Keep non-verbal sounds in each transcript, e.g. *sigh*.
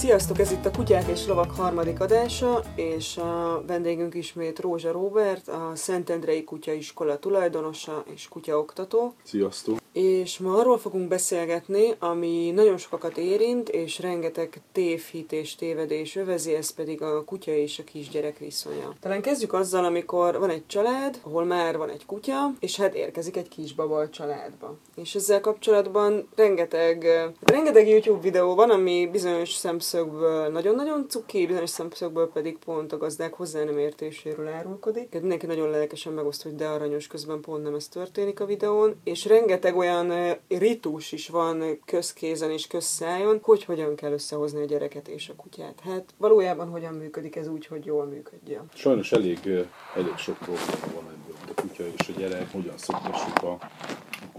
Sziasztok, ez itt a Kutyák és Lovak harmadik adása, és a vendégünk ismét Rózsa Róbert, a Szentendrei Kutyaiskola tulajdonosa és kutyaoktató. Sziasztok! És ma arról fogunk beszélgetni, ami nagyon sokakat érint, és rengeteg tévhit és tévedés övezi, ez pedig a kutya és a kisgyerek viszonya. Talán kezdjük azzal, amikor van egy család, ahol már van egy kutya, és hát érkezik egy kisbaba a családba. És ezzel kapcsolatban rengeteg, rengeteg YouTube videó van, ami bizonyos szemszögből nagyon-nagyon cuki, bizonyos szemszögből pedig pont a gazdák hozzá nem értéséről árulkodik. Mindenki nagyon lelkesen megoszt, hogy de aranyos, közben pont nem ez történik a videón, és rengeteg olyan ritus is van közkézen és közszájon, hogy hogyan kell összehozni a gyereket és a kutyát. Hát valójában hogyan működik ez úgy, hogy jól működjön. Sajnos elég, elég sok probléma van ebből. A kutya és a gyerek, hogyan szoktassuk a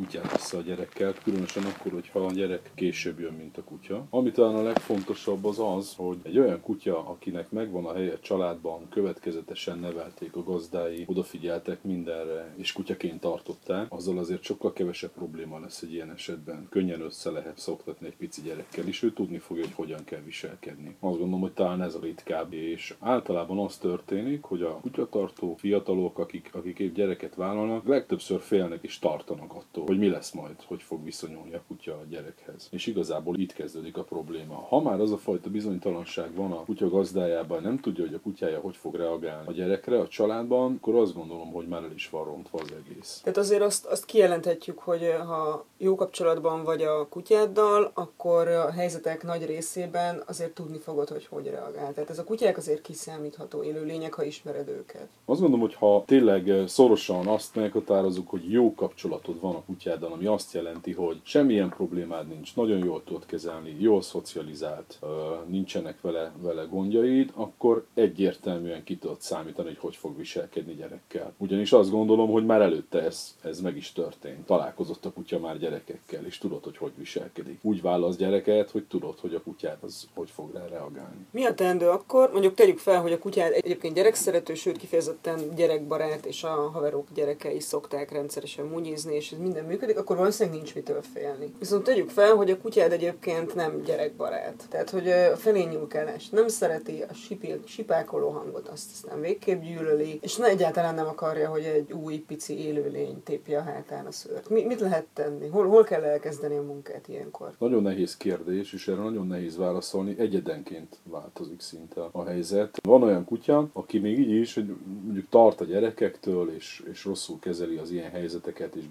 kutyát össze a gyerekkel, különösen akkor, hogyha a gyerek később jön, mint a kutya. Ami talán a legfontosabb az az, hogy egy olyan kutya, akinek megvan a helye családban, következetesen nevelték a gazdái, odafigyeltek mindenre, és kutyaként tartották, azzal azért sokkal kevesebb probléma lesz egy ilyen esetben. Könnyen össze lehet szoktatni egy pici gyerekkel, és ő tudni fogja, hogy hogyan kell viselkedni. Azt gondolom, hogy talán ez a ritkább, és általában az történik, hogy a kutyatartó fiatalok, akik, akik egy gyereket vállalnak, legtöbbször félnek és tartanak attól, hogy mi lesz majd, hogy fog viszonyulni a kutya a gyerekhez. És igazából itt kezdődik a probléma. Ha már az a fajta bizonytalanság van a kutya gazdájában, nem tudja, hogy a kutyája hogy fog reagálni a gyerekre, a családban, akkor azt gondolom, hogy már el is van rontva az egész. Tehát azért azt, azt kijelenthetjük, hogy ha jó kapcsolatban vagy a kutyáddal, akkor a helyzetek nagy részében azért tudni fogod, hogy hogy reagál. Tehát ez a kutyák azért kiszámítható élőlények, ha ismered őket. Azt gondolom, hogy ha tényleg szorosan azt meghatározunk, hogy jó kapcsolatod van a kutyáddal, ami azt jelenti, hogy semmilyen problémád nincs, nagyon jól tudod kezelni, jól szocializált, nincsenek vele, vele gondjaid, akkor egyértelműen ki tudod számítani, hogy hogy fog viselkedni gyerekkel. Ugyanis azt gondolom, hogy már előtte ez, ez meg is történt. Találkozott a kutya már gyerekekkel, és tudod, hogy hogy viselkedik. Úgy válasz gyereket, hogy tudod, hogy a kutyát az hogy fog rá reagálni. Mi a teendő akkor? Mondjuk tegyük fel, hogy a kutyád egyébként gyerekszerető, sőt kifejezetten gyerekbarát, és a haverok gyerekei szokták rendszeresen munyizni, és ez minden működik, akkor valószínűleg nincs mitől félni. Viszont tegyük fel, hogy a kutyád egyébként nem gyerekbarát. Tehát, hogy a felényulkálást nem szereti, a sipil, sipákoló hangot azt aztán végképp gyűlöli, és ne egyáltalán nem akarja, hogy egy új pici élőlény tépje a hátán a szőrt. Mi, mit lehet tenni? Hol, hol kell elkezdeni a munkát ilyenkor? Nagyon nehéz kérdés, és erre nagyon nehéz válaszolni. Egyedenként változik szinte a helyzet. Van olyan kutya, aki még így is, hogy mondjuk tart a gyerekektől, és, és rosszul kezeli az ilyen helyzeteket, és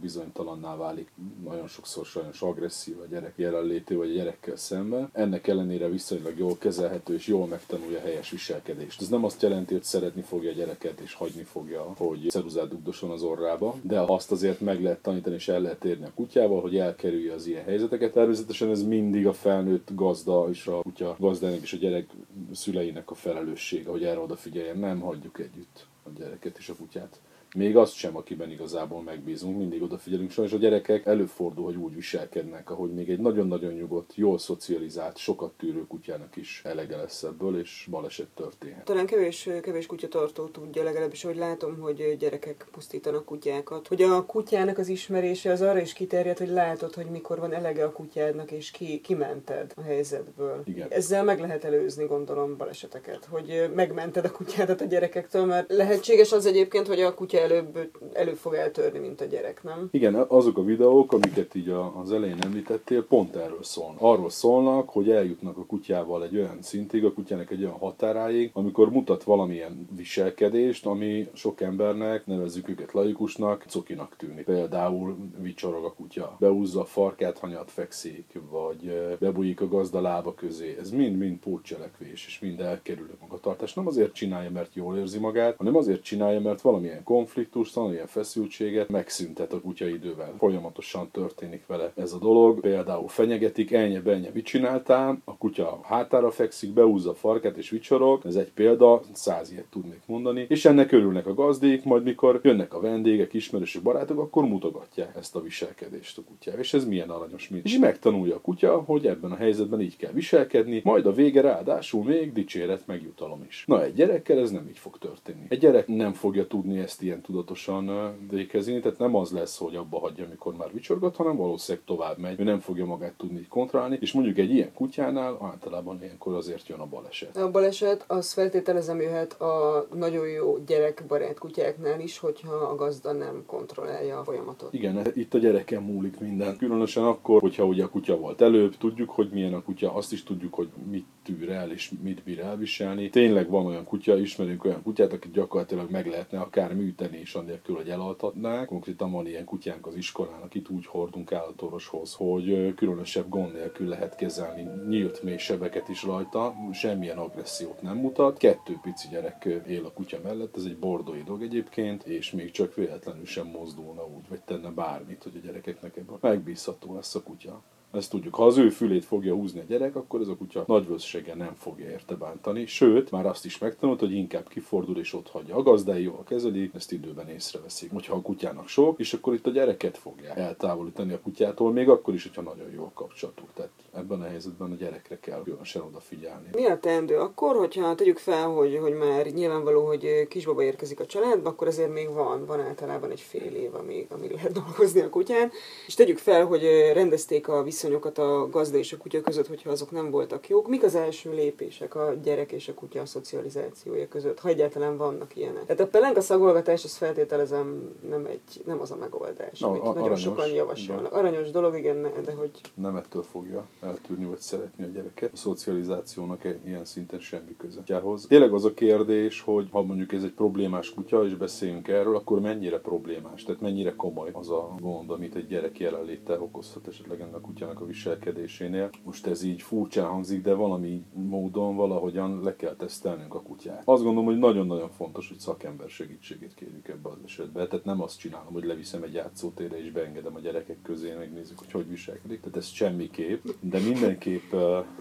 bizonytalanná válik nagyon sokszor sajnos agresszív a gyerek jelenlété, vagy a gyerekkel szemben. Ennek ellenére viszonylag jól kezelhető, és jól megtanulja helyes viselkedést. Ez nem azt jelenti, hogy szeretni fogja a gyereket, és hagyni fogja, hogy ceruzát dugdosson az orrába, de azt azért meg lehet tanítani, és el lehet érni a kutyával, hogy elkerülje az ilyen helyzeteket. Természetesen ez mindig a felnőtt gazda és a kutya gazdának és a gyerek szüleinek a felelőssége, hogy erre odafigyeljen. Nem hagyjuk együtt a gyereket és a kutyát még azt sem, akiben igazából megbízunk, mindig odafigyelünk. Sajnos a gyerekek előfordul, hogy úgy viselkednek, ahogy még egy nagyon-nagyon nyugodt, jól szocializált, sokat tűrő kutyának is elege lesz ebből, és baleset történhet. Talán kevés, kevés kutyatartó tudja, legalábbis, hogy látom, hogy gyerekek pusztítanak kutyákat. Hogy a kutyának az ismerése az arra is kiterjed, hogy látod, hogy mikor van elege a kutyádnak, és ki, kimented a helyzetből. Igen. Ezzel meg lehet előzni, gondolom, baleseteket, hogy megmented a kutyádat a gyerekektől, mert lehetséges az egyébként, hogy a kutya előbb, előbb fog eltörni, mint a gyerek, nem? Igen, azok a videók, amiket így az elején említettél, pont erről szólnak. Arról szólnak, hogy eljutnak a kutyával egy olyan szintig, a kutyának egy olyan határáig, amikor mutat valamilyen viselkedést, ami sok embernek, nevezzük őket laikusnak, cokinak tűnik. Például vicsorog a kutya, beúzza a farkát, hanyat fekszik, vagy bebújik a gazda lába közé. Ez mind-mind pótcselekvés, és mind elkerül a magatartás. Nem azért csinálja, mert jól érzi magát, hanem azért csinálja, mert valamilyen konfliktus konfliktust, valamilyen feszültséget megszüntet a kutya idővel. Folyamatosan történik vele ez a dolog. Például fenyegetik, elnye, benye, mit csináltál? A kutya hátára fekszik, beúzza a farkát és vicsorog. Ez egy példa, száz ilyet tudnék mondani. És ennek örülnek a gazdék, majd mikor jönnek a vendégek, ismerősök, barátok, akkor mutogatják ezt a viselkedést a kutyával. És ez milyen aranyos, mint. És megtanulja a kutya, hogy ebben a helyzetben így kell viselkedni, majd a vége ráadásul még dicséret, megjutalom is. Na, egy gyerekkel ez nem így fog történni. Egy gyerek nem fogja tudni ezt ilyen igen tudatosan végezni, tehát nem az lesz, hogy abba hagyja, amikor már vicsorgat, hanem valószínűleg tovább megy, ő nem fogja magát tudni kontrollálni, és mondjuk egy ilyen kutyánál általában ilyenkor azért jön a baleset. A baleset az feltételezem jöhet a nagyon jó gyerekbarát kutyáknál is, hogyha a gazda nem kontrollálja a folyamatot. Igen, itt a gyereken múlik minden. Különösen akkor, hogyha ugye a kutya volt előbb, tudjuk, hogy milyen a kutya, azt is tudjuk, hogy mit tűr el és mit bír elviselni. Tényleg van olyan kutya, ismerünk olyan kutyát, akit gyakorlatilag meg lehetne akár műteni is annélkül, hogy elaltatnák. Konkrétan van ilyen kutyánk az iskolán, akit úgy hordunk állatorvoshoz, hogy különösebb gond nélkül lehet kezelni. Nyílt mély sebeket is rajta, semmilyen agressziót nem mutat. Kettő pici gyerek él a kutya mellett, ez egy bordói dog egyébként, és még csak véletlenül sem mozdulna úgy, vagy tenne bármit, hogy a gyerekeknek ebből megbízható lesz a kutya. Ezt tudjuk. Ha az ő fülét fogja húzni a gyerek, akkor ez a kutya nagy nem fogja érte bántani. Sőt, már azt is megtanult, hogy inkább kifordul és ott hagyja. A gazdái jól kezeli, ezt időben észreveszik. Hogyha a kutyának sok, és akkor itt a gyereket fogja eltávolítani a kutyától, még akkor is, hogyha nagyon jó a kapcsolatuk. Tehát ebben a helyzetben a gyerekre kell különösen odafigyelni. Mi a teendő akkor, hogyha tegyük fel, hogy, hogy már nyilvánvaló, hogy kisbaba érkezik a családba, akkor azért még van, van általában egy fél év, amíg, amíg lehet dolgozni a kutyán, és tegyük fel, hogy rendezték a viszonyokat a gazda és a kutya között, hogyha azok nem voltak jók. Mik az első lépések a gyerek és a kutya szocializációja között, ha egyáltalán vannak ilyenek? Tehát a pelenka szagolgatás, azt feltételezem nem, egy, nem az a megoldás, no, amit a, nagyon aranyos, sokan javasolnak. Aranyos dolog, igen, de hogy... Nem ettől fogja eltűrni vagy szeretni a gyereket. A szocializációnak ilyen szinten semmi köze. Tényleg az a kérdés, hogy ha mondjuk ez egy problémás kutya, és beszélünk erről, akkor mennyire problémás, tehát mennyire komoly az a gond, amit egy gyerek jelenléte okozhat esetleg ennek a kutyának a viselkedésénél. Most ez így furcsán hangzik, de valami módon valahogyan le kell tesztelnünk a kutyát. Azt gondolom, hogy nagyon-nagyon fontos, hogy szakember segítségét kérjük ebbe az esetben. Tehát nem azt csinálom, hogy leviszem egy játszótérre és beengedem a gyerekek közé, megnézzük, hogy hogy viselkedik. Tehát ez semmiképp, de mindenképp...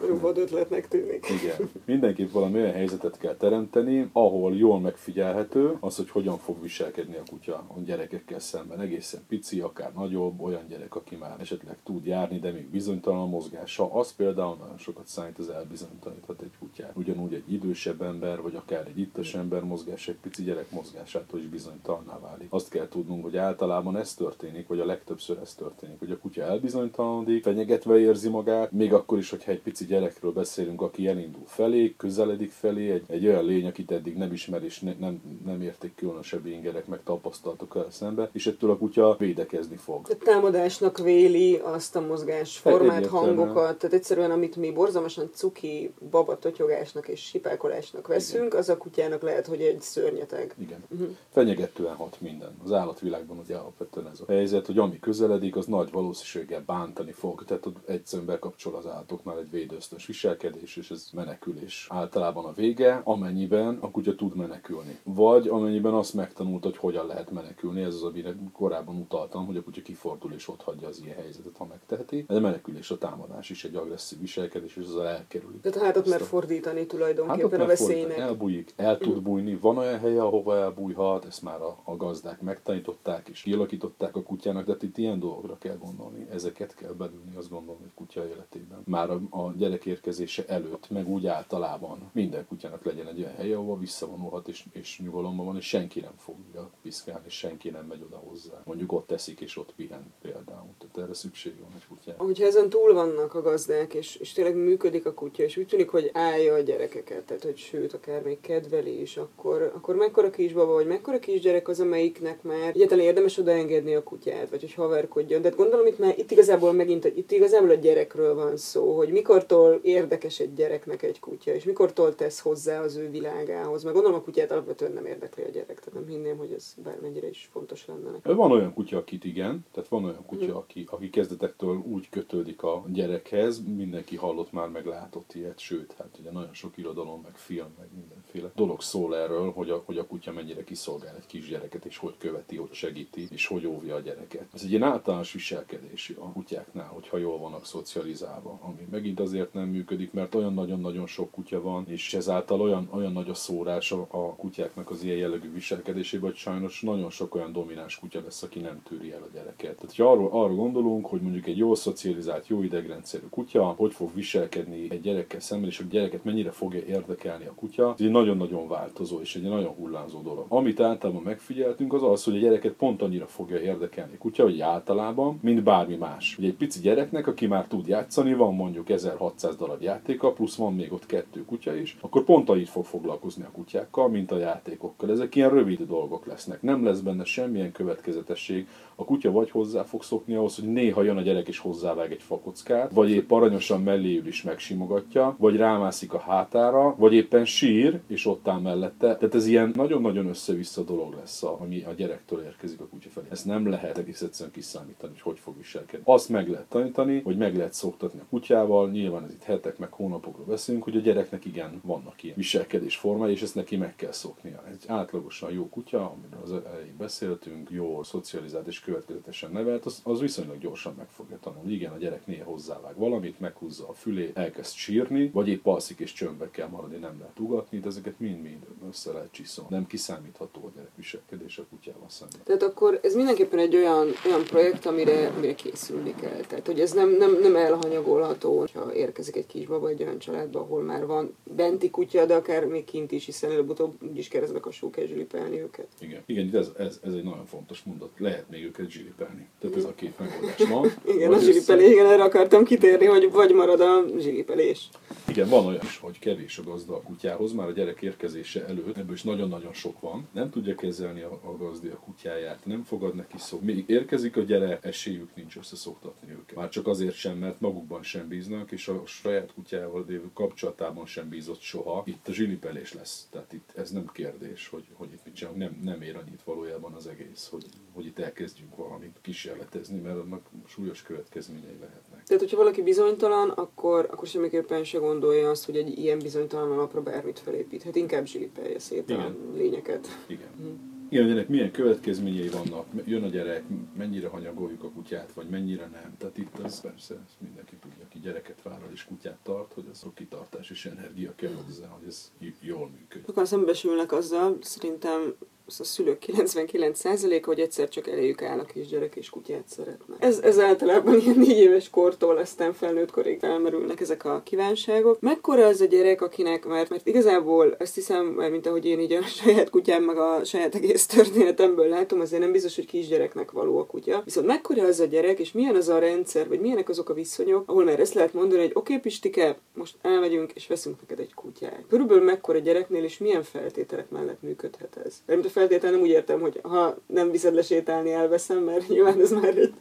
Rúvad ötletnek tűnik. Igen. Mindenképp valami olyan helyzetet kell teremteni, ahol jól megfigyelhető az, hogy hogyan fog viselkedni a kutya a gyerekekkel szemben. Egészen pici, akár nagyobb, olyan gyerek, aki már esetleg tud járni, de még bizonytalan a mozgása. Az például nagyon sokat számít, az elbizonytalaníthat egy kutyát. Ugyanúgy egy idősebb ember, vagy akár egy ittas ember mozgás, egy pici gyerek mozgásától is bizonytalanná válik. Azt kell tudnunk, hogy általában ez történik, vagy a legtöbbször ez történik, hogy a kutya elbizonytalanodik, fenyegetve érzi magát, még akkor is, hogyha egy pici gyerekről beszélünk, aki elindul felé, közeledik felé, egy, egy olyan lény, akit eddig nem ismer, és ne, nem, nem érték különösebb ingerek, meg tapasztaltok el szembe, és ettől a kutya védekezni fog. Tehát támadásnak véli azt a mozgásformát, hangokat, tehát egyszerűen amit mi borzalmasan cuki babatotyogásnak és sipálkolásnak veszünk, Igen. az a kutyának lehet, hogy egy szörnyeteg. Igen. Uh-huh. Fenyegetően hat minden. Az állatvilágban ugye alapvetően ez a helyzet, hogy ami közeledik, az nagy valószínűséggel bántani fog. Tehát egyszerűen bekapcsol az állatoknál egy védőztös viselkedés, és ez menekülés. Általában a vége, amennyiben a kutya tud menekülni. Vagy amennyiben azt megtanult, hogy hogyan lehet menekülni, ez az, amire korábban utaltam, hogy a kutya kifordul és ott hagyja az ilyen helyzetet, ha megteheti. Ez a menekülés, a támadás is egy agresszív viselkedés, és az elkerüli. Tehát hátat mer fordítani tulajdonképpen a veszélynek. Elbújik, el tud bújni. Van olyan hely, ahova elbújhat, ezt már a, a gazdák megtanították és kialakították a kutyának, de itt ilyen dolgokra kell gondolni. Ezeket kell belülni, azt gondolom, hogy kutya életében. Már a, a gyerek érkezése előtt, meg úgy általában minden kutyának legyen egy olyan helye, ahol visszavonulhat és, és nyugalomban van, és senki nem fogja piszkálni, és senki nem megy oda hozzá. Mondjuk ott teszik és ott pihen például. Tehát erre szükség van egy kutyára. Hogyha ezen túl vannak a gazdák, és, és tényleg működik a kutya, és úgy tűnik, hogy állja a gyerekeket, tehát hogy sőt, akár még kedveli is, akkor, akkor mekkora kisbaba, vagy mekkora kisgyerek az, amelyiknek már egyáltalán érdemes odaengedni a kutyát, vagy hogy haverkodjon. Tehát gondolom itt már itt igazából megint, itt igazából a gyerekről van szó, hogy mikortól érdekes egy gyereknek egy kutya, és mikortól tesz hozzá az ő világához. Mert gondolom a kutyát alapvetően nem érdekli a gyerek, tehát nem hinném, hogy ez bármennyire is fontos lenne. Van olyan kutya, akit igen, tehát van olyan kutya, aki, aki kezdetektől úgy kötődik a gyerekhez, mindenki hallott már, meg látott ilyet, sőt, hát ugye nagyon sok irodalom, meg film, meg mindenféle dolog szól erről, hogy a, hogy a kutya mennyire kiszolgál egy kisgyereket, és hogy követi, hogy segíti, és hogy óvja a gyereket. Ez egy ilyen általános viselkedési a kutyáknál, hogyha jól vannak szocializálva, ami megint azért nem működik, mert olyan nagyon-nagyon sok kutya van, és ezáltal olyan, olyan nagy a szórás a, a kutyáknak az ilyen jellegű viselkedésében, hogy sajnos nagyon sok olyan domináns kutya lesz, aki nem tűri el a gyereket. Tehát, ha arról, arról gondolunk, hogy mondjuk egy jól szocializált, jó idegrendszerű kutya, hogy fog viselkedni egy gyerekkel szemben, és a gyereket mennyire fogja érdekelni a kutya, ez egy nagyon-nagyon változó és egy nagyon hullámzó dolog. Amit általában megfigyeltünk, az az, hogy a gyereket pont annyira fogja érdekelni kutya, hogy általában, mint bármi más. Ugye egy pici gyereknek, aki már tud játszani, van mondjuk 1600 darab játéka, plusz van még ott kettő kutya is, akkor pont annyit fog foglalkozni a kutyákkal, mint a játékokkal. Ezek ilyen rövid dolgok lesznek. Nem lesz benne semmilyen következetesség. A kutya vagy hozzá fog szokni ahhoz, hogy néha jön a gyerek és hozzávág egy fakockát, vagy épp aranyosan melléül is megsimogatja, vagy rámászik a hátára, vagy éppen sír, és ott áll mellette. Tehát ez ilyen nagyon-nagyon össze-vissza dolog lesz, ami a gyerektől érkezik a kutya felé. Ezt nem lehet egész egyszerűen kiszámítani, hogy hogy fog viselkedni. Azt meg lehet tanítani, hogy meg lehet szoktatni a kutyával, nyilván ez itt hetek meg hónapokról beszélünk, hogy a gyereknek igen vannak ilyen viselkedés formái, és ezt neki meg kell szoknia. Egy átlagosan jó kutya, amiről az elején beszéltünk, jó szocializált és következetesen nevelt, az, az viszonylag gyorsan meg fogja tanulni. Igen, a gyerek néha hozzávág valamit, meghúzza a fülét, elkezd sírni, vagy épp alszik és csöndbe kell maradni, nem lehet ugatni, de ezeket mind-mind össze lehet csiszolni. Nem kiszámítható a gyerek viselkedés a kutyával szemben. Tehát akkor ez mindenképpen egy olyan, olyan projekt, amire, amire készülni kell. Tehát, hogy ez nem, nem, nem elhanyagolható, ha érkezik egy kisbaba egy olyan családba, ahol már van benti kutya, de akár még kint is, hiszen előbb-utóbb úgyis keresztbe kasul kell zsilipelni őket. Igen, igen ez, ez, ez, egy nagyon fontos mondat. Lehet még őket zsilipelni. Tehát ez a két megoldás van. *laughs* igen, a zsilipelés, igen, erre akartam kitérni, hogy vagy marad a zsilipelés. Igen, van olyan, hogy kevés a gazda a kutyához, már a gyerek érkezése előtt, ebből is nagyon-nagyon sok van. Nem tudja kezelni a, gazdi a kutyáját, nem fogad neki szó. Még érkezik a gyere, esélyük nincs összeszoktatni őket. Már csak azért sem, mert magukban sem bíznak, és a saját kutyával lévő kapcsolatában sem bízott soha. Itt a zsilipelés lesz. Tehát itt ez nem kérdés, hogy, hogy itt mit csinálunk. Nem, nem ér annyit valójában az egész, hogy, hogy itt elkezdjünk valamit kísérletezni, mert annak súlyos következményei lehetnek. Tehát, hogyha valaki bizonytalan, akkor, akkor semmiképpen se gondolja azt, hogy egy ilyen bizonytalan alapra bármit felépíthet. Inkább zsilipelje szét Igen. a lényeket. Igen. Hm. Igen, ennek milyen következményei vannak, jön a gyerek, mennyire hanyagoljuk a kutyát, vagy mennyire nem. Tehát itt az persze ezt mindenki tudja, aki gyereket vállal és kutyát tart, hogy az a kitartás és energia kell hozzá, hogy ez jól működik. Sokan szembesülnek azzal, szerintem a szülők 99%-a, hogy egyszer csak eléjük áll a kisgyerek és kutyát szeretne. Ez, ez általában ilyen négy éves kortól aztán felnőtt korig felmerülnek ezek a kívánságok. Mekkora az a gyerek, akinek, mert, mert igazából azt hiszem, mint ahogy én így a saját kutyám, meg a saját egész történetemből látom, azért nem biztos, hogy kisgyereknek való a kutya. Viszont mekkora az a gyerek, és milyen az a rendszer, vagy milyenek azok a viszonyok, ahol már ezt lehet mondani, hogy oké, okay, Pistike, most elmegyünk és veszünk neked egy kutyát. Körülbelül mekkora gyereknél és milyen feltételek mellett működhet ez? Mert a feltétlenül nem úgy értem, hogy ha nem viszed lesétálni, elveszem, mert nyilván ez már egy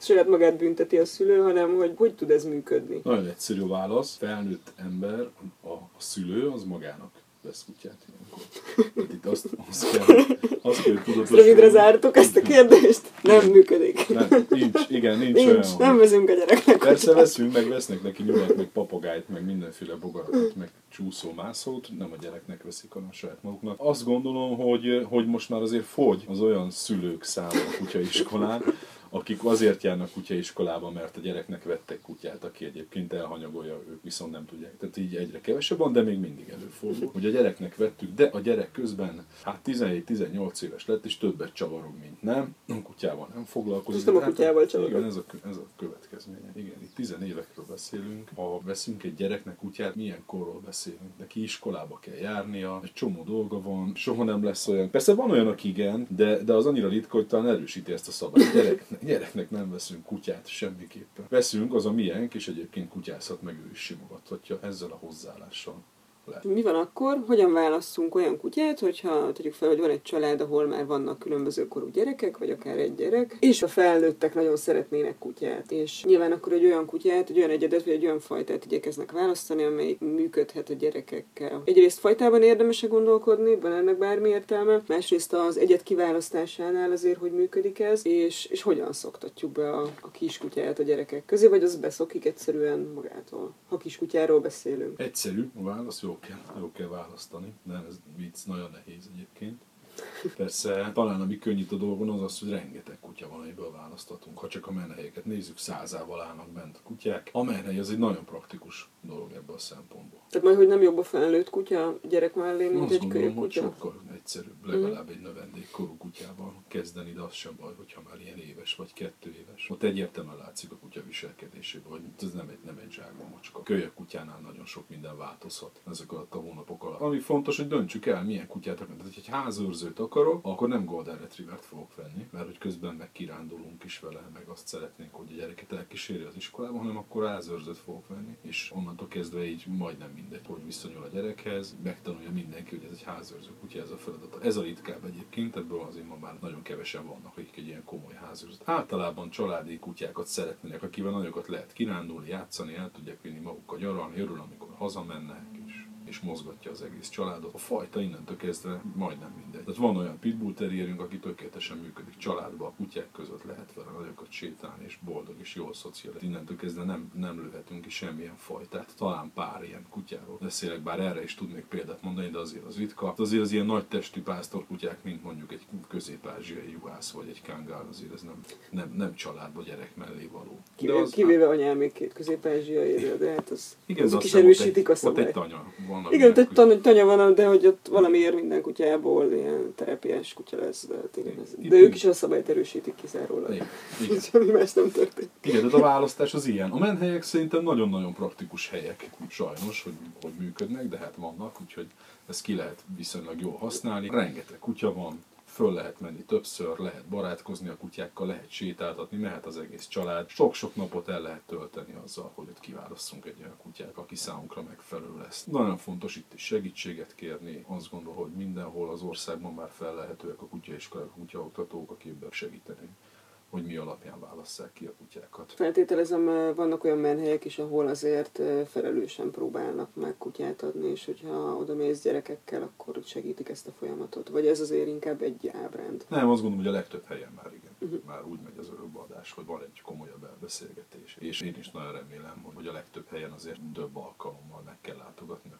saját magát bünteti a szülő, hanem hogy hogy tud ez működni. Nagyon egyszerű válasz. Felnőtt ember, a, a szülő az magának vesz kutyát ilyenkor. itt azt, azt kell, azt kell tudatosan... Rövidre zártuk ezt a kérdést. Nem működik. Nem, nincs, igen, nincs, nincs olyan. Nem veszünk a gyereknek Persze kutyát. veszünk, meg vesznek neki nyulat, meg papagájt, meg mindenféle bogaratot, meg csúszó mászót, nem a gyereknek veszik, hanem a saját maguknak. Azt gondolom, hogy, hogy most már azért fogy az olyan szülők száma a kutyaiskolán, akik azért járnak kutyaiskolába, mert a gyereknek vettek kutyát, aki egyébként elhanyagolja, ők viszont nem tudják. Tehát így egyre kevesebb van, de még mindig előfordul, hogy a gyereknek vettük, de a gyerek közben hát 17-18 éves lett, és többet csavarog, mint nem. A kutyával nem foglalkozik. nem a hát kutyával csavarog. Igen, ez a, ez a következménye. Igen, itt 10 évekről beszélünk. Ha veszünk egy gyereknek kutyát, milyen korról beszélünk? Neki iskolába kell járnia, egy csomó dolga van, soha nem lesz olyan. Persze van olyan, aki igen, de, de az annyira ritka, hogy talán erősíti ezt a szabályt. Gyerek, gyereknek nem veszünk kutyát semmiképpen. Veszünk, az a miénk, és egyébként kutyázhat meg ő is simogathatja ezzel a hozzáállással le. Mi van akkor? Hogyan válasszunk olyan kutyát, hogyha tegyük fel, hogy van egy család, ahol már vannak különböző korú gyerekek, vagy akár egy gyerek, és a felnőttek nagyon szeretnének kutyát. És nyilván akkor egy olyan kutyát, egy olyan egyedet, vagy egy olyan fajtát igyekeznek választani, amely működhet a gyerekekkel. Egyrészt fajtában érdemes -e gondolkodni, van ennek bármi értelme, másrészt az egyet kiválasztásánál azért, hogy működik ez, és, és hogyan szoktatjuk be a, a kiskutyát a gyerekek közé, vagy az beszokik egyszerűen magától, ha kiskutyáról beszélünk. Egyszerű a válasz, jó kell, jó kell választani. Nem, ez vicc nagyon nehéz egyébként. Persze, talán ami könnyít a dolgon az az, hogy rengeteg kutya van, amiből választatunk. Ha csak a menhelyeket nézzük, százával állnak bent a kutyák. A menhely az egy nagyon praktikus dolog ebből a szempontból. Tehát majd, hogy nem jobb a felnőtt kutya gyerek mellé, mint Azt egy gondolom, kutya? sokkal egyszerűbb, legalább egy növendékkorú kutyával kezdeni, de az sem baj, hogyha már ilyen éves vagy kettő éves. Ott egyértelműen látszik a kutya viselkedésében, hogy ez nem egy, nem egy zsákba macska. Kölyök kutyánál nagyon sok minden változhat ezek alatt a hónapok alatt. Ami fontos, hogy döntsük el, milyen kutyát akarok. Tehát, hogy egy házőrzőt akarok, akkor nem Golden Retrievert fogok venni, mert hogy közben meg kirándulunk is vele, meg azt szeretnénk, hogy a gyereket elkíséri az iskolába, hanem akkor házőrzőt fogok venni. És onnantól kezdve így majdnem mindegy, hogy viszonyul a gyerekhez, megtanulja mindenki, hogy ez egy házőrző kutya, ez a feladata. Ez a ritkább egyébként, ebből azért ma már nagyon kevesen vannak, akik egy ilyen komoly házőrzőt. Általában családi kutyákat szeretnének, akivel nagyokat lehet kirándulni, játszani, el tudják vinni magukkal nyaralni, örül, amikor hazamennek, és mozgatja az egész családot. A fajta innentől kezdve majdnem mindegy. Tehát van olyan pitbull terrierünk, aki tökéletesen működik családba, a kutyák között lehet vele nagyokat sétálni, és boldog és jól szociális. Innentől kezdve nem, nem lőhetünk ki semmilyen fajtát. Talán pár ilyen kutyáról beszélek, bár erre is tudnék példát mondani, de azért az ritka. De azért az ilyen nagy testű pásztorkutyák, mint mondjuk egy közép-ázsiai juhász vagy egy kangál, azért ez nem, nem, nem családba gyerek mellé való. Kivéve, az, kivéve anyám még két közép-ázsiai, de hát az, igen, azok az is erősítik a egy, ott szabályt. egy tanya van. Igen, aminek tehát tan- tanya van, de hogy ott valamiért minden kutyából ilyen terápiás kutya lesz, de, hát igen, ez, de ők is a szabályt erősítik kizárólag. Igen, *laughs* igen. Semmi más nem történt. Igen, tehát a választás az ilyen. A menhelyek szerintem nagyon-nagyon praktikus helyek, sajnos, hogy, hogy működnek, de hát vannak, úgyhogy ezt ki lehet viszonylag jól használni. Rengeteg kutya van, föl lehet menni többször, lehet barátkozni a kutyákkal, lehet sétáltatni, mehet az egész család. Sok-sok napot el lehet tölteni azzal, hogy ott kiválasztunk egy olyan kutyát, aki számunkra megfelelő lesz. Nagyon fontos itt is segítséget kérni. Azt gondolom, hogy mindenhol az országban már felelhetőek a kutyaiskolák, a kutyaoktatók, akik segíteni hogy mi alapján válasszák ki a kutyákat. Feltételezem, vannak olyan menhelyek is, ahol azért felelősen próbálnak meg kutyát adni, és hogyha oda mész gyerekekkel, akkor segítik ezt a folyamatot. Vagy ez azért inkább egy ábránd. Nem, azt gondolom, hogy a legtöbb helyen már igen. Már úgy megy az örökbeadás, hogy van egy komolyabb elbeszélgetés. És én is nagyon remélem, hogy- a legtöbb helyen azért több alkalommal meg kell látogatni a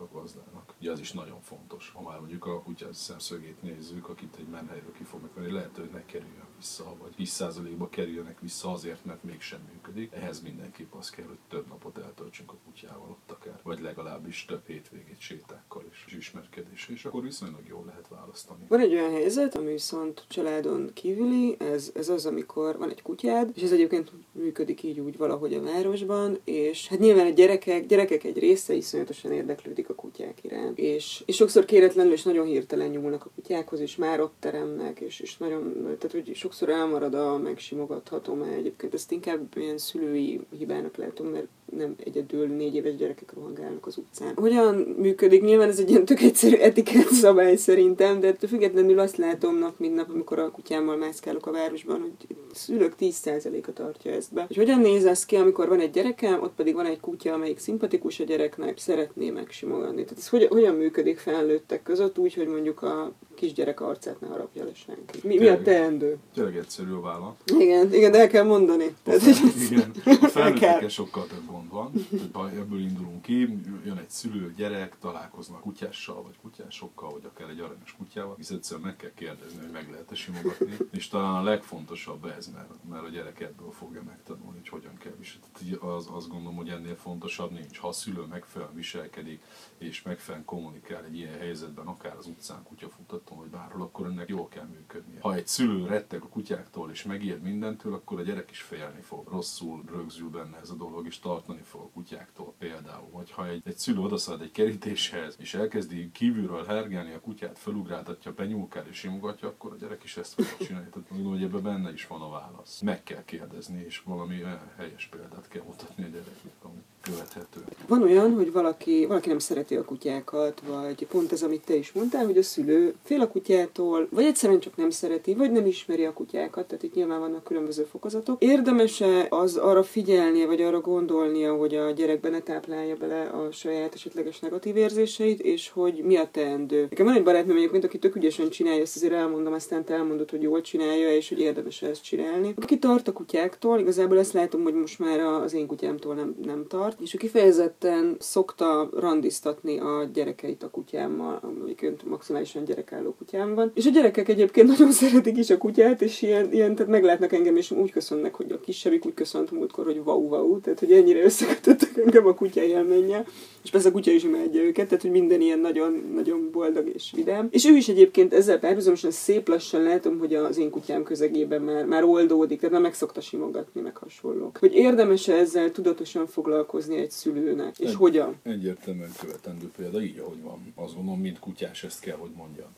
a gazdának. Ugye az is nagyon fontos. Ha már mondjuk a kutya szemszögét nézzük, akit egy menhelyről ki fognak venni, lehet, hogy ne kerüljön vissza, vagy 10%-ba kerüljenek vissza azért, mert mégsem működik. Ehhez mindenképp az kell, hogy több napot eltöltsünk a kutyával ott akár, vagy legalábbis több hétvégét sétákkal és, és ismerkedéssel, és akkor viszonylag jól lehet választani. Van egy olyan helyzet, ami viszont családon kívüli, ez, ez az, amikor van egy kutyád, és ez egyébként működik így úgy valahogy a városban, és hát nyilván a gyerekek, gyerekek egy része iszonyatosan érdeklődik a kutyák iránt, és, és sokszor kéretlenül és nagyon hirtelen nyúlnak a kutyákhoz, és már ott teremnek, és, és nagyon, tehát hogy sokszor elmarad a megsimogatható, mert egyébként ezt inkább ilyen szülői hibának látom, mert nem egyedül négy éves gyerekek rohangálnak az utcán. Hogyan működik? Nyilván ez egy ilyen tök egyszerű etikett szabály szerintem, de ettől függetlenül azt látom nap, mint nap, amikor a kutyámmal mászkálok a városban, hogy szülők 10%-a tartja ezt be. Hogy hogyan néz ez ki, amikor van egy gyerekem, ott pedig van egy kutya, amelyik szimpatikus a gyereknek, szeretné megsimogatni. Tehát ez hogy, hogyan működik felnőttek között úgy, hogy mondjuk a kisgyerek arcát ne harapja le senki? Mi, mi a teendő? Tényleg egyszerű a válasz. Igen, igen, de el kell mondani. Tehát, Igen, a *laughs* felnőttekkel sokkal több gond van. ebből indulunk ki, jön egy szülő, gyerek, találkoznak kutyással, vagy kutyásokkal, vagy akár egy aranyos kutyával, hisz egyszerűen meg kell kérdezni, hogy meg lehet-e simogatni. És talán a legfontosabb ez, mert, mert a gyerek ebből fogja megtanulni, hogy hogyan kell így Az, azt gondolom, hogy ennél fontosabb nincs. Ha a szülő megfelelően viselkedik, és megfelelően kommunikál egy ilyen helyzetben, akár az utcán kutyafutatón, vagy bárhol, akkor ennek jól kell működnie. Ha egy szülő retteg a kutyáktól és megijed mindentől, akkor a gyerek is félni fog. Rosszul rögzül benne ez a dolog, és tartani fog a kutyáktól például. Vagy ha egy, egy szülő odaszalad egy kerítéshez, és elkezdi kívülről hergelni a kutyát, felugráltatja, benyúlkál és simogatja, akkor a gyerek is ezt fogja csinálni. Tehát mondom, hogy ebben benne is van a válasz. Meg kell kérdezni, és valami eh, helyes példát kell mutatni a gyereknek, követhető. Van olyan, hogy valaki, valaki nem szereti a kutyákat, vagy pont ez, amit te is mondtál, hogy a szülő fél a kutyától, vagy egyszerűen csak nem szereti, vagy nem ismeri a kutyákat, tehát itt nyilván vannak különböző fokozatok. Érdemes-e az arra figyelnie, vagy arra gondolnia, hogy a gyerekbe ne táplálja bele a saját esetleges negatív érzéseit, és hogy mi a teendő? Nekem van egy barátnőm egyébként, aki tök ügyesen csinálja, ezt azért elmondom, aztán te elmondod, hogy jól csinálja, és hogy érdemes ezt csinálni. Aki tart a kutyáktól, igazából ezt látom, hogy most már az én kutyámtól nem, nem tart, és ő kifejezetten szokta randiztatni a gyerekeit a kutyámmal, amiket maximálisan gyerekálló kutyám van. És a gyerekek egyébként nagyon szeretik is a kutyát, és ilyen, ilyen tehát meglátnak engem, és úgy köszönnek, hogy a kisebbik úgy köszönt múltkor, hogy wow, wow, tehát hogy ennyire összekötöttek engem a kutya élménnyel. És persze a kutya is imádja őket, tehát hogy minden ilyen nagyon, nagyon boldog és vidám. És ő is egyébként ezzel párhuzamosan szép lassan látom, hogy az én kutyám közegében már, már oldódik, tehát már meg szokta simogatni, meg hasonlók. Hogy érdemes ezzel tudatosan foglalkozni egy szülőnek, és egy, hogyan? Egyértelműen követendő példa, így ahogy van. Azt gondolom, mint kutyás ezt kell, hogy mondjam.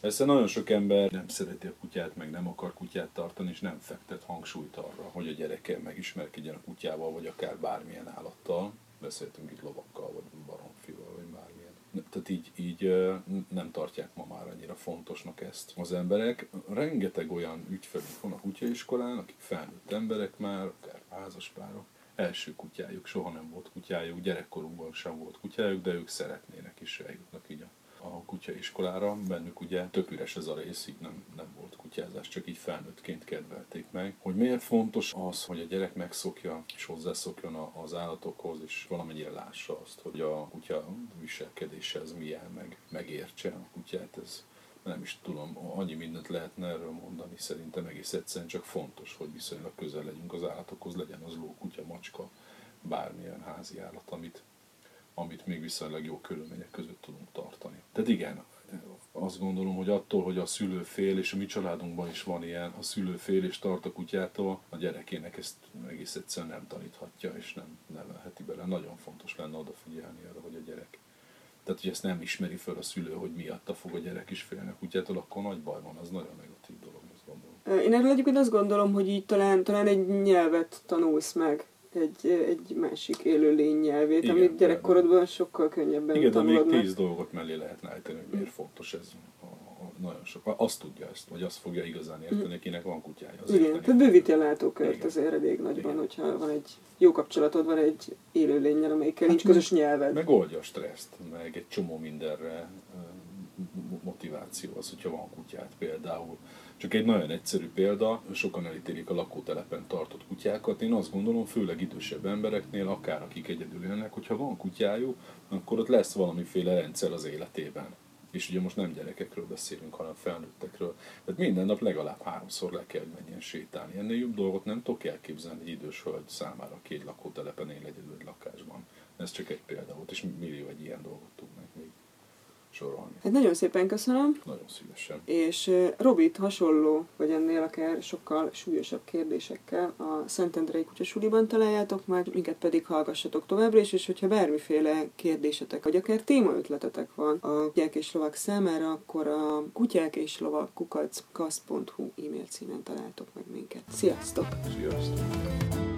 Persze nagyon sok ember nem szereti a kutyát, meg nem akar kutyát tartani, és nem fektet hangsúlyt arra, hogy a gyereke megismerkedjen a kutyával, vagy akár bármilyen állattal. Beszéltünk itt lovakkal, vagy baromfival, vagy bármilyen. Tehát így, így nem tartják ma már annyira fontosnak ezt az emberek. Rengeteg olyan ügyfelük van a kutyaiskolán, akik felnőtt emberek már, akár házaspárok, első kutyájuk, soha nem volt kutyájuk, gyerekkorukban sem volt kutyájuk, de ők szeretnének is eljutnak így a a kutyaiskolára, bennük ugye tök üres ez a rész, így nem, nem volt kutyázás, csak így felnőttként kedvelték meg. Hogy miért fontos az, hogy a gyerek megszokja és hozzászokjon az állatokhoz, és valamennyire lássa azt, hogy a kutya viselkedése ez milyen, meg megértse a kutyát, ez nem is tudom, annyi mindent lehetne erről mondani, szerintem egész egyszerűen csak fontos, hogy viszonylag közel legyünk az állatokhoz, legyen az ló, kutya, macska, bármilyen házi állat, amit amit még viszonylag jó körülmények között tudunk tartani. Tehát igen, azt gondolom, hogy attól, hogy a szülő fél, és a mi családunkban is van ilyen, a szülő fél és tart a kutyától, a gyerekének ezt egész egyszerűen nem taníthatja, és nem nevelheti bele. Nagyon fontos lenne odafigyelni arra, hogy a gyerek. Tehát, hogy ezt nem ismeri fel a szülő, hogy miatta fog a gyerek is félni a kutyától, akkor nagy baj van, az nagyon negatív dolog, azt gondolom. Én erről egyébként azt gondolom, hogy így talán, talán egy nyelvet tanulsz meg egy, egy másik élőlény nyelvét, Igen, amit gyerekkorodban sokkal könnyebben Igen, de még tíz dolgot mellé lehetne állítani, hogy miért fontos ez. Nagyon sok. Azt tudja ezt, vagy azt fogja igazán érteni, akinek van kutyája. Az Igen, tehát bővíti a látókört azért elég nagyban, Igen. hogyha van egy jó kapcsolatod, van egy élőlényel, amelyikkel hát nincs közös nyelved. Megoldja a stresszt, meg egy csomó mindenre motiváció az, hogyha van kutyát például csak egy nagyon egyszerű példa, sokan elítélik a lakótelepen tartott kutyákat. Én azt gondolom, főleg idősebb embereknél, akár akik egyedül élnek, hogyha van kutyájuk, akkor ott lesz valamiféle rendszer az életében. És ugye most nem gyerekekről beszélünk, hanem felnőttekről. Tehát minden nap legalább háromszor le kell, hogy menjen sétálni. Ennél jobb dolgot nem tudok elképzelni egy idős hölgy számára, egy lakótelepen él egyedül egy lakásban. Ez csak egy példa volt, és millió egy ilyen dolgot még sorolni. Hát nagyon szépen köszönöm. Nagyon szívesen. És Robit hasonló, vagy ennél akár sokkal súlyosabb kérdésekkel a Szentendrei Kutyasuliban találjátok meg, minket pedig hallgassatok továbbra is, és hogyha bármiféle kérdésetek, vagy akár témaötletetek van a kutyák és lovak számára, akkor a kutyák és lovak kukackasz.hu e-mail címen találtok meg minket. Sziasztok! Sziasztok!